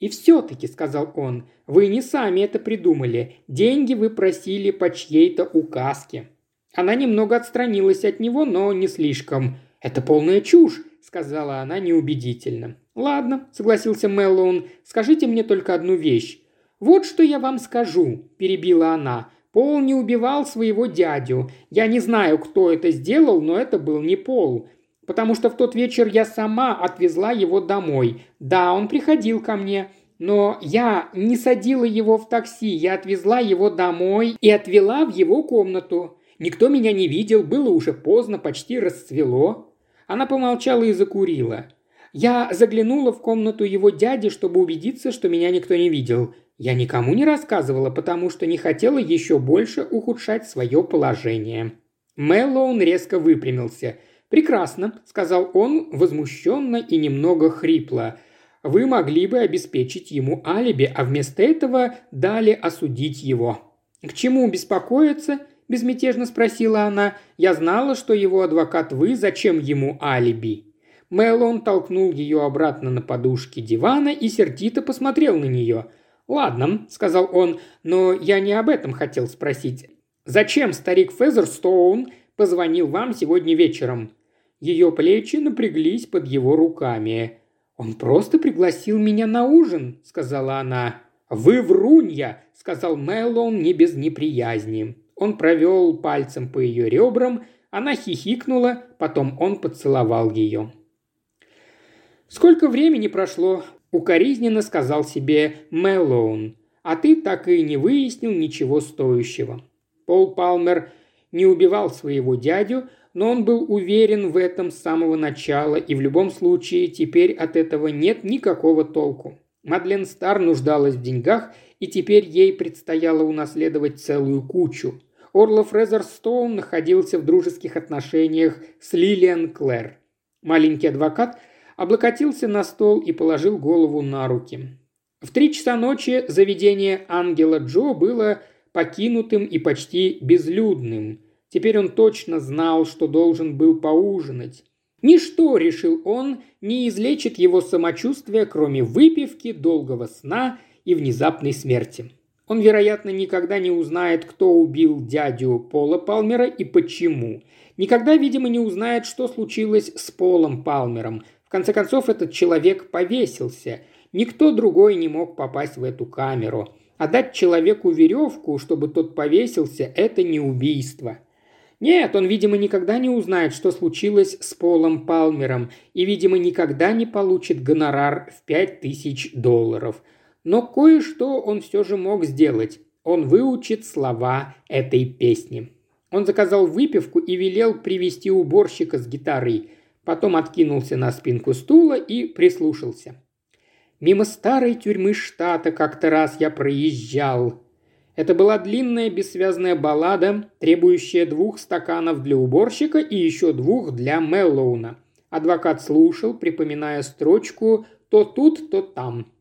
«И все-таки», — сказал он, — «вы не сами это придумали. Деньги вы просили по чьей-то указке». Она немного отстранилась от него, но не слишком. «Это полная чушь сказала она неубедительно. «Ладно», – согласился Мэллоун, – «скажите мне только одну вещь». «Вот что я вам скажу», – перебила она. «Пол не убивал своего дядю. Я не знаю, кто это сделал, но это был не Пол. Потому что в тот вечер я сама отвезла его домой. Да, он приходил ко мне, но я не садила его в такси, я отвезла его домой и отвела в его комнату. Никто меня не видел, было уже поздно, почти расцвело. Она помолчала и закурила. Я заглянула в комнату его дяди, чтобы убедиться, что меня никто не видел. Я никому не рассказывала, потому что не хотела еще больше ухудшать свое положение. Мэллоун резко выпрямился. «Прекрасно», – сказал он возмущенно и немного хрипло. «Вы могли бы обеспечить ему алиби, а вместо этого дали осудить его. К чему беспокоиться? – безмятежно спросила она. «Я знала, что его адвокат вы, зачем ему алиби?» Мэллоун толкнул ее обратно на подушки дивана и сердито посмотрел на нее. «Ладно», – сказал он, – «но я не об этом хотел спросить. Зачем старик Фезерстоун позвонил вам сегодня вечером?» Ее плечи напряглись под его руками. «Он просто пригласил меня на ужин», – сказала она. «Вы врунья», – сказал Мэллоун не без неприязни. Он провел пальцем по ее ребрам, она хихикнула, потом он поцеловал ее. «Сколько времени прошло?» – укоризненно сказал себе Мэллоун. «А ты так и не выяснил ничего стоящего». Пол Палмер не убивал своего дядю, но он был уверен в этом с самого начала, и в любом случае теперь от этого нет никакого толку. Мадлен Стар нуждалась в деньгах, и теперь ей предстояло унаследовать целую кучу. Орлов Резерстоун находился в дружеских отношениях с Лилиан Клэр. Маленький адвокат облокотился на стол и положил голову на руки. В три часа ночи заведение Ангела Джо было покинутым и почти безлюдным. Теперь он точно знал, что должен был поужинать. Ничто, решил он, не излечит его самочувствие, кроме выпивки, долгого сна и внезапной смерти. Он, вероятно, никогда не узнает, кто убил дядю Пола Палмера и почему. Никогда, видимо, не узнает, что случилось с Полом Палмером. В конце концов, этот человек повесился. Никто другой не мог попасть в эту камеру. А дать человеку веревку, чтобы тот повесился, это не убийство. Нет, он, видимо, никогда не узнает, что случилось с Полом Палмером, и, видимо, никогда не получит гонорар в пять тысяч долларов – но кое-что он все же мог сделать. Он выучит слова этой песни. Он заказал выпивку и велел привести уборщика с гитарой. Потом откинулся на спинку стула и прислушался. Мимо старой тюрьмы штата как-то раз я проезжал. Это была длинная бессвязная баллада, требующая двух стаканов для уборщика и еще двух для Меллоуна. Адвокат слушал, припоминая строчку «то тут, то там».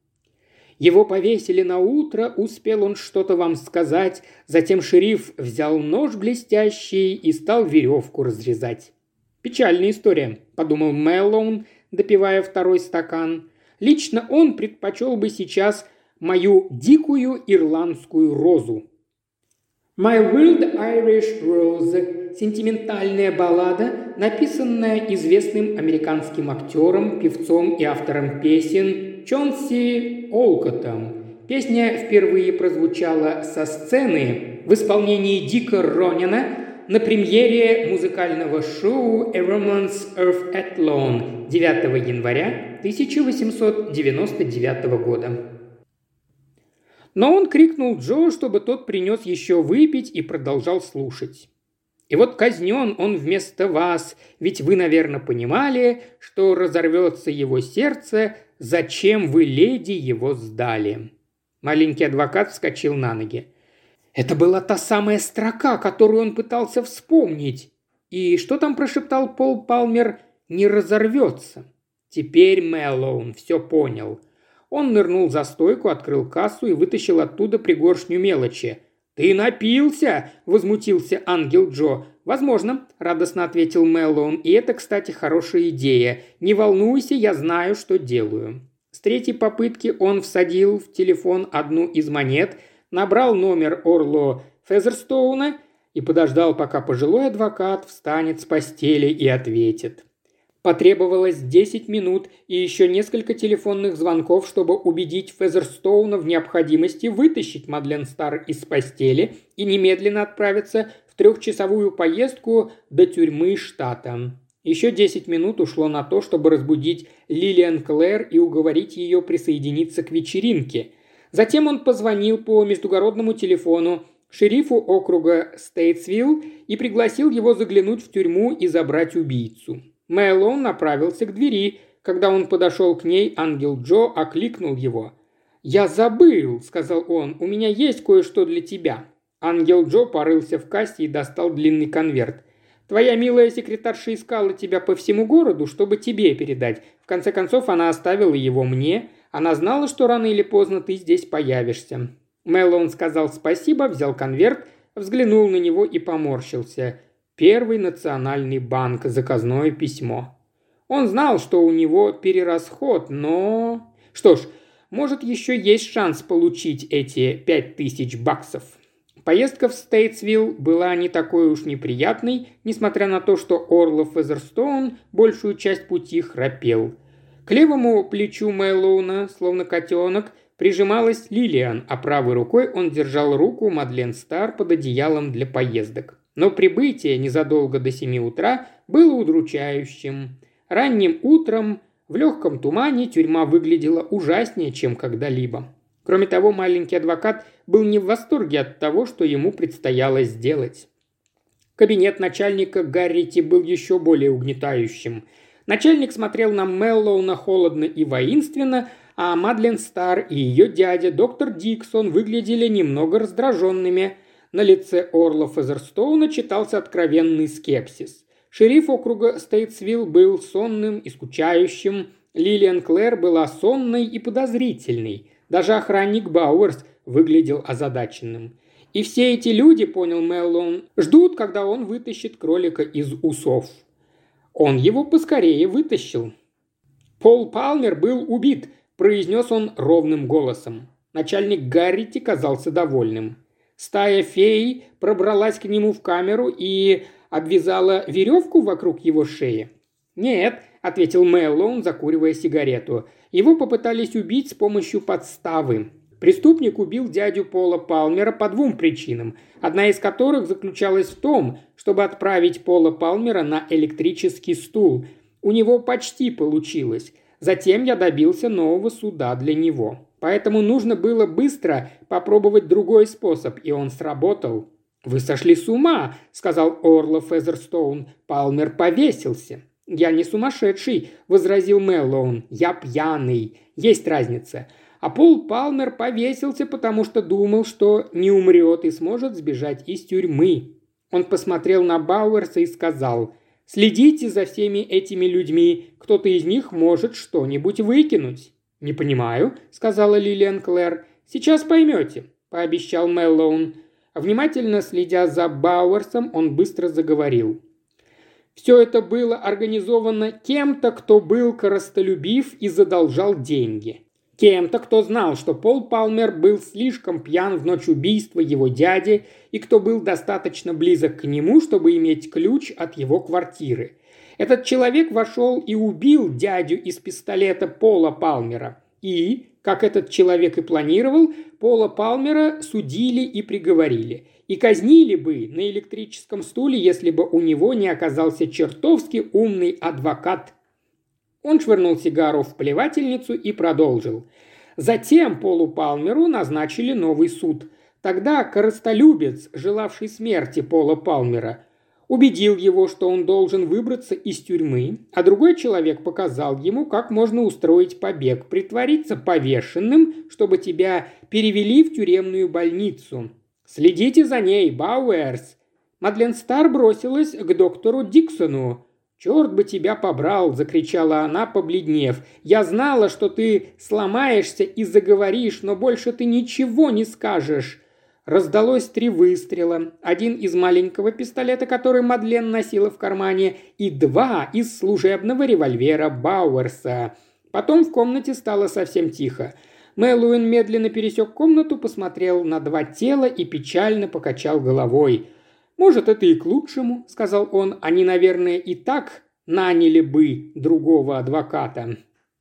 Его повесили на утро, успел он что-то вам сказать. Затем шериф взял нож блестящий и стал веревку разрезать. «Печальная история», – подумал Мэллоун, допивая второй стакан. «Лично он предпочел бы сейчас мою дикую ирландскую розу». «My Wild Irish Rose» – сентиментальная баллада, написанная известным американским актером, певцом и автором песен Чонси Олкотом. Песня впервые прозвучала со сцены в исполнении Дика Ронина на премьере музыкального шоу «A Romance of Athlone» 9 января 1899 года. Но он крикнул Джо, чтобы тот принес еще выпить и продолжал слушать. И вот казнен он вместо вас, ведь вы, наверное, понимали, что разорвется его сердце, зачем вы, леди, его сдали». Маленький адвокат вскочил на ноги. Это была та самая строка, которую он пытался вспомнить. И что там прошептал Пол Палмер? «Не разорвется». Теперь Мэллоун все понял. Он нырнул за стойку, открыл кассу и вытащил оттуда пригоршню мелочи. «Ты напился!» – возмутился ангел Джо. «Возможно», – радостно ответил Мэллоун. «И это, кстати, хорошая идея. Не волнуйся, я знаю, что делаю». С третьей попытки он всадил в телефон одну из монет, набрал номер Орло Фезерстоуна и подождал, пока пожилой адвокат встанет с постели и ответит. Потребовалось 10 минут и еще несколько телефонных звонков, чтобы убедить Фезерстоуна в необходимости вытащить Мадлен Стар из постели и немедленно отправиться в трехчасовую поездку до тюрьмы штата. Еще 10 минут ушло на то, чтобы разбудить Лилиан Клэр и уговорить ее присоединиться к вечеринке. Затем он позвонил по междугородному телефону шерифу округа Стейтсвилл и пригласил его заглянуть в тюрьму и забрать убийцу. Мэллоун направился к двери. Когда он подошел к ней, ангел Джо окликнул его. «Я забыл», — сказал он, — «у меня есть кое-что для тебя». Ангел Джо порылся в кассе и достал длинный конверт. Твоя милая секретарша искала тебя по всему городу, чтобы тебе передать. В конце концов, она оставила его мне. Она знала, что рано или поздно ты здесь появишься». Мэллоун сказал спасибо, взял конверт, взглянул на него и поморщился. Первый национальный банк, заказное письмо. Он знал, что у него перерасход, но... Что ж, может, еще есть шанс получить эти пять тысяч баксов. Поездка в Стейтсвилл была не такой уж неприятной, несмотря на то, что Орлов Эзерстоун большую часть пути храпел. К левому плечу Мэллоуна, словно котенок, прижималась Лилиан, а правой рукой он держал руку Мадлен Стар под одеялом для поездок. Но прибытие незадолго до семи утра было удручающим. Ранним утром в легком тумане тюрьма выглядела ужаснее, чем когда-либо. Кроме того, маленький адвокат был не в восторге от того, что ему предстояло сделать. Кабинет начальника Гаррити был еще более угнетающим. Начальник смотрел на Меллоуна холодно и воинственно, а Мадлен Стар и ее дядя, доктор Диксон, выглядели немного раздраженными. На лице Орла Фезерстоуна читался откровенный скепсис. Шериф округа Стейтсвилл был сонным и скучающим, Лилиан Клэр была сонной и подозрительной – даже охранник Бауэрс выглядел озадаченным. И все эти люди, понял Меллон, ждут, когда он вытащит кролика из усов. Он его поскорее вытащил. «Пол Палмер был убит», – произнес он ровным голосом. Начальник Гаррити казался довольным. Стая фей пробралась к нему в камеру и обвязала веревку вокруг его шеи. «Нет», – ответил Мэллоун, закуривая сигарету. Его попытались убить с помощью подставы. Преступник убил дядю Пола Палмера по двум причинам, одна из которых заключалась в том, чтобы отправить Пола Палмера на электрический стул. У него почти получилось. Затем я добился нового суда для него. Поэтому нужно было быстро попробовать другой способ, и он сработал. «Вы сошли с ума», — сказал Орлов Фезерстоун. «Палмер повесился». «Я не сумасшедший», – возразил Мэллоун. «Я пьяный. Есть разница. А Пол Палмер повесился, потому что думал, что не умрет и сможет сбежать из тюрьмы». Он посмотрел на Бауэрса и сказал, «Следите за всеми этими людьми. Кто-то из них может что-нибудь выкинуть». «Не понимаю», – сказала Лилиан Клэр. «Сейчас поймете», – пообещал Мэллоун. Внимательно следя за Бауэрсом, он быстро заговорил. Все это было организовано кем-то, кто был коростолюбив и задолжал деньги. Кем-то, кто знал, что Пол Палмер был слишком пьян в ночь убийства его дяди и кто был достаточно близок к нему, чтобы иметь ключ от его квартиры. Этот человек вошел и убил дядю из пистолета Пола Палмера. И, как этот человек и планировал, Пола Палмера судили и приговорили – и казнили бы на электрическом стуле, если бы у него не оказался чертовски умный адвокат. Он швырнул сигару в плевательницу и продолжил. Затем Полу Палмеру назначили новый суд. Тогда коростолюбец, желавший смерти Пола Палмера, убедил его, что он должен выбраться из тюрьмы, а другой человек показал ему, как можно устроить побег, притвориться повешенным, чтобы тебя перевели в тюремную больницу. Следите за ней, Бауэрс!» Мадлен Стар бросилась к доктору Диксону. «Черт бы тебя побрал!» – закричала она, побледнев. «Я знала, что ты сломаешься и заговоришь, но больше ты ничего не скажешь!» Раздалось три выстрела. Один из маленького пистолета, который Мадлен носила в кармане, и два из служебного револьвера Бауэрса. Потом в комнате стало совсем тихо. Мэллоуин медленно пересек комнату, посмотрел на два тела и печально покачал головой. «Может, это и к лучшему», — сказал он. «Они, наверное, и так наняли бы другого адвоката.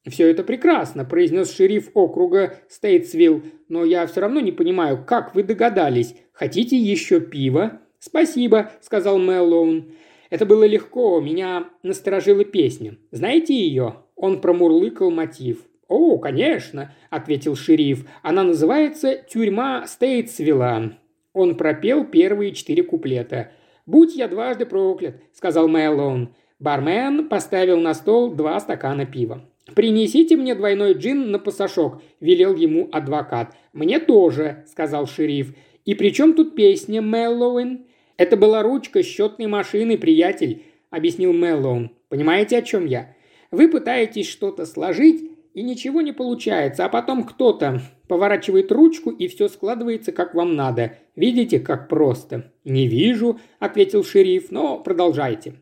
«Все это прекрасно», – произнес шериф округа Стейтсвилл, «но я все равно не понимаю, как вы догадались. Хотите еще пива?» «Спасибо», – сказал Мэллоун. «Это было легко, меня насторожила песня. Знаете ее?» Он промурлыкал мотив. «О, конечно», – ответил шериф. «Она называется «Тюрьма Стейтсвилла». Он пропел первые четыре куплета. «Будь я дважды проклят», – сказал Мэллоун. Бармен поставил на стол два стакана пива. «Принесите мне двойной джин на пасашок», – велел ему адвокат. «Мне тоже», – сказал шериф. «И при чем тут песня, Мэллоуин?» «Это была ручка счетной машины, приятель», – объяснил Мэллоун. «Понимаете, о чем я? Вы пытаетесь что-то сложить, и ничего не получается, а потом кто-то поворачивает ручку, и все складывается, как вам надо. Видите, как просто?» «Не вижу», – ответил шериф, – «но продолжайте».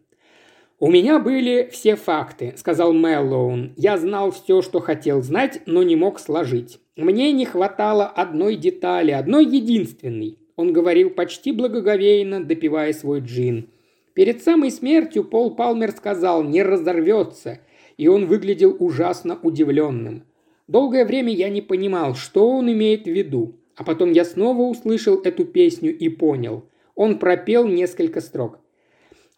«У меня были все факты», – сказал Мэллоун. «Я знал все, что хотел знать, но не мог сложить. Мне не хватало одной детали, одной единственной». Он говорил почти благоговейно, допивая свой джин. Перед самой смертью Пол Палмер сказал «не разорвется», и он выглядел ужасно удивленным. Долгое время я не понимал, что он имеет в виду, а потом я снова услышал эту песню и понял. Он пропел несколько строк.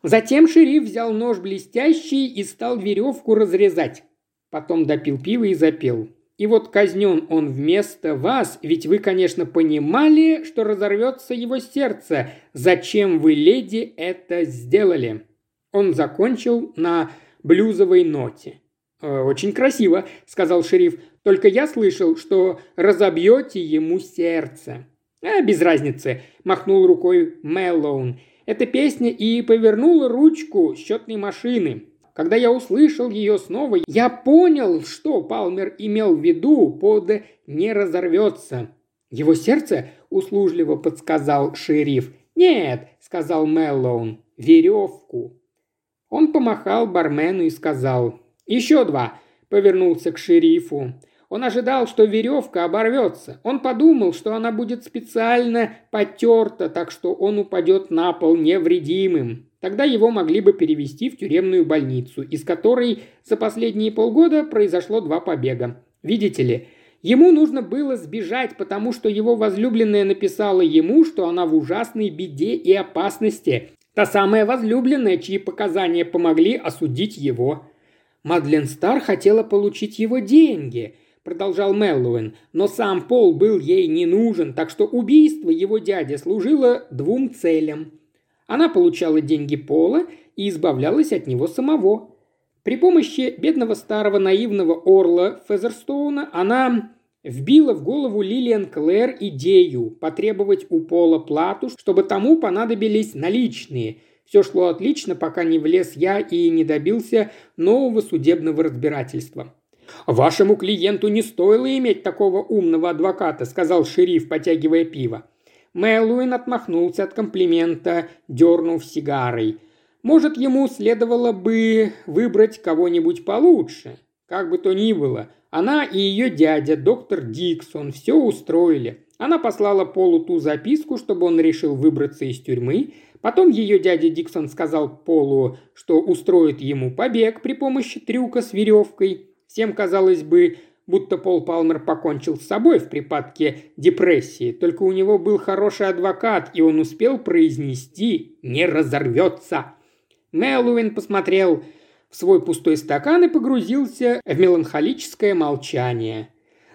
Затем шериф взял нож блестящий и стал веревку разрезать. Потом допил пиво и запел. И вот казнен он вместо вас, ведь вы, конечно, понимали, что разорвется его сердце. Зачем вы, леди, это сделали?» Он закончил на блюзовой ноте. «Э, «Очень красиво», — сказал шериф. «Только я слышал, что разобьете ему сердце». «А, без разницы», — махнул рукой Мэллоун. Эта песня и повернула ручку счетной машины. Когда я услышал ее снова, я понял, что Палмер имел в виду под «не разорвется». «Его сердце?» – услужливо подсказал шериф. «Нет», – сказал Меллоун, – «веревку». Он помахал бармену и сказал «Еще два», – повернулся к шерифу. Он ожидал, что веревка оборвется. Он подумал, что она будет специально потерта, так что он упадет на пол невредимым. Тогда его могли бы перевести в тюремную больницу, из которой за последние полгода произошло два побега. Видите ли, ему нужно было сбежать, потому что его возлюбленная написала ему, что она в ужасной беде и опасности. Та самая возлюбленная, чьи показания помогли осудить его. Мадлен Стар хотела получить его деньги – продолжал Меллоуэн, но сам Пол был ей не нужен, так что убийство его дяди служило двум целям. Она получала деньги Пола и избавлялась от него самого. При помощи бедного старого наивного орла Фезерстоуна она вбила в голову Лилиан Клэр идею потребовать у Пола плату, чтобы тому понадобились наличные. Все шло отлично, пока не влез я и не добился нового судебного разбирательства. «Вашему клиенту не стоило иметь такого умного адвоката», – сказал шериф, потягивая пиво. Мэллоуин отмахнулся от комплимента, дернув сигарой. «Может, ему следовало бы выбрать кого-нибудь получше. Как бы то ни было, она и ее дядя, доктор Диксон, все устроили. Она послала Полу ту записку, чтобы он решил выбраться из тюрьмы. Потом ее дядя Диксон сказал Полу, что устроит ему побег при помощи трюка с веревкой. Всем казалось бы, будто Пол Палмер покончил с собой в припадке депрессии, только у него был хороший адвокат, и он успел произнести «не разорвется». Мэллоуин посмотрел в свой пустой стакан и погрузился в меланхолическое молчание.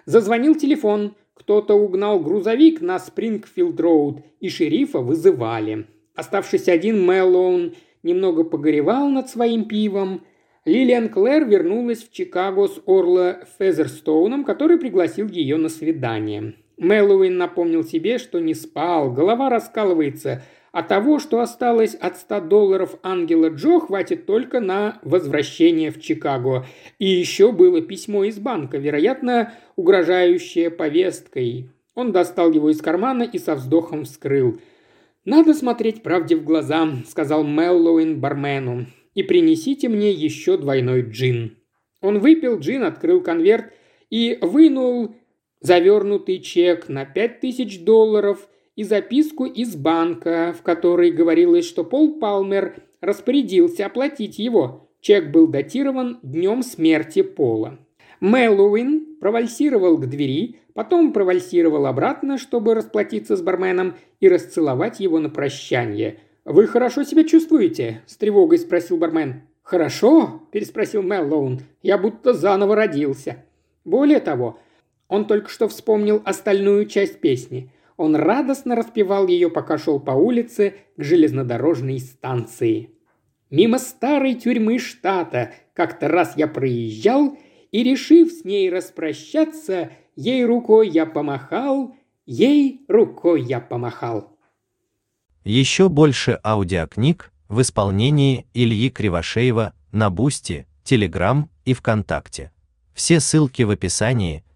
Зазвонил телефон. Кто-то угнал грузовик на Спрингфилд-роуд, и шерифа вызывали. Оставшись один, Мэллоун немного погоревал над своим пивом. Лилиан Клэр вернулась в Чикаго с Орла Фезерстоуном, который пригласил ее на свидание. Мэллоуин напомнил себе, что не спал, голова раскалывается, а того, что осталось от 100 долларов ангела Джо, хватит только на возвращение в Чикаго. И еще было письмо из банка, вероятно, угрожающее повесткой. Он достал его из кармана и со вздохом вскрыл. «Надо смотреть правде в глаза», — сказал Меллоуин бармену. «И принесите мне еще двойной джин». Он выпил джин, открыл конверт и вынул завернутый чек на пять тысяч долларов и записку из банка, в которой говорилось, что Пол Палмер распорядился оплатить его. Чек был датирован днем смерти Пола. Мэллоуин провальсировал к двери, потом провальсировал обратно, чтобы расплатиться с барменом и расцеловать его на прощание. «Вы хорошо себя чувствуете?» – с тревогой спросил бармен. «Хорошо?» – переспросил Мэллоун. «Я будто заново родился». Более того, он только что вспомнил остальную часть песни. Он радостно распевал ее, пока шел по улице к железнодорожной станции. Мимо старой тюрьмы штата как-то раз я проезжал – и, решив с ней распрощаться, ей рукой я помахал, ей рукой я помахал. Еще больше аудиокниг в исполнении Ильи Кривошеева на Boosty, Телеграм и ВКонтакте. Все ссылки в описании –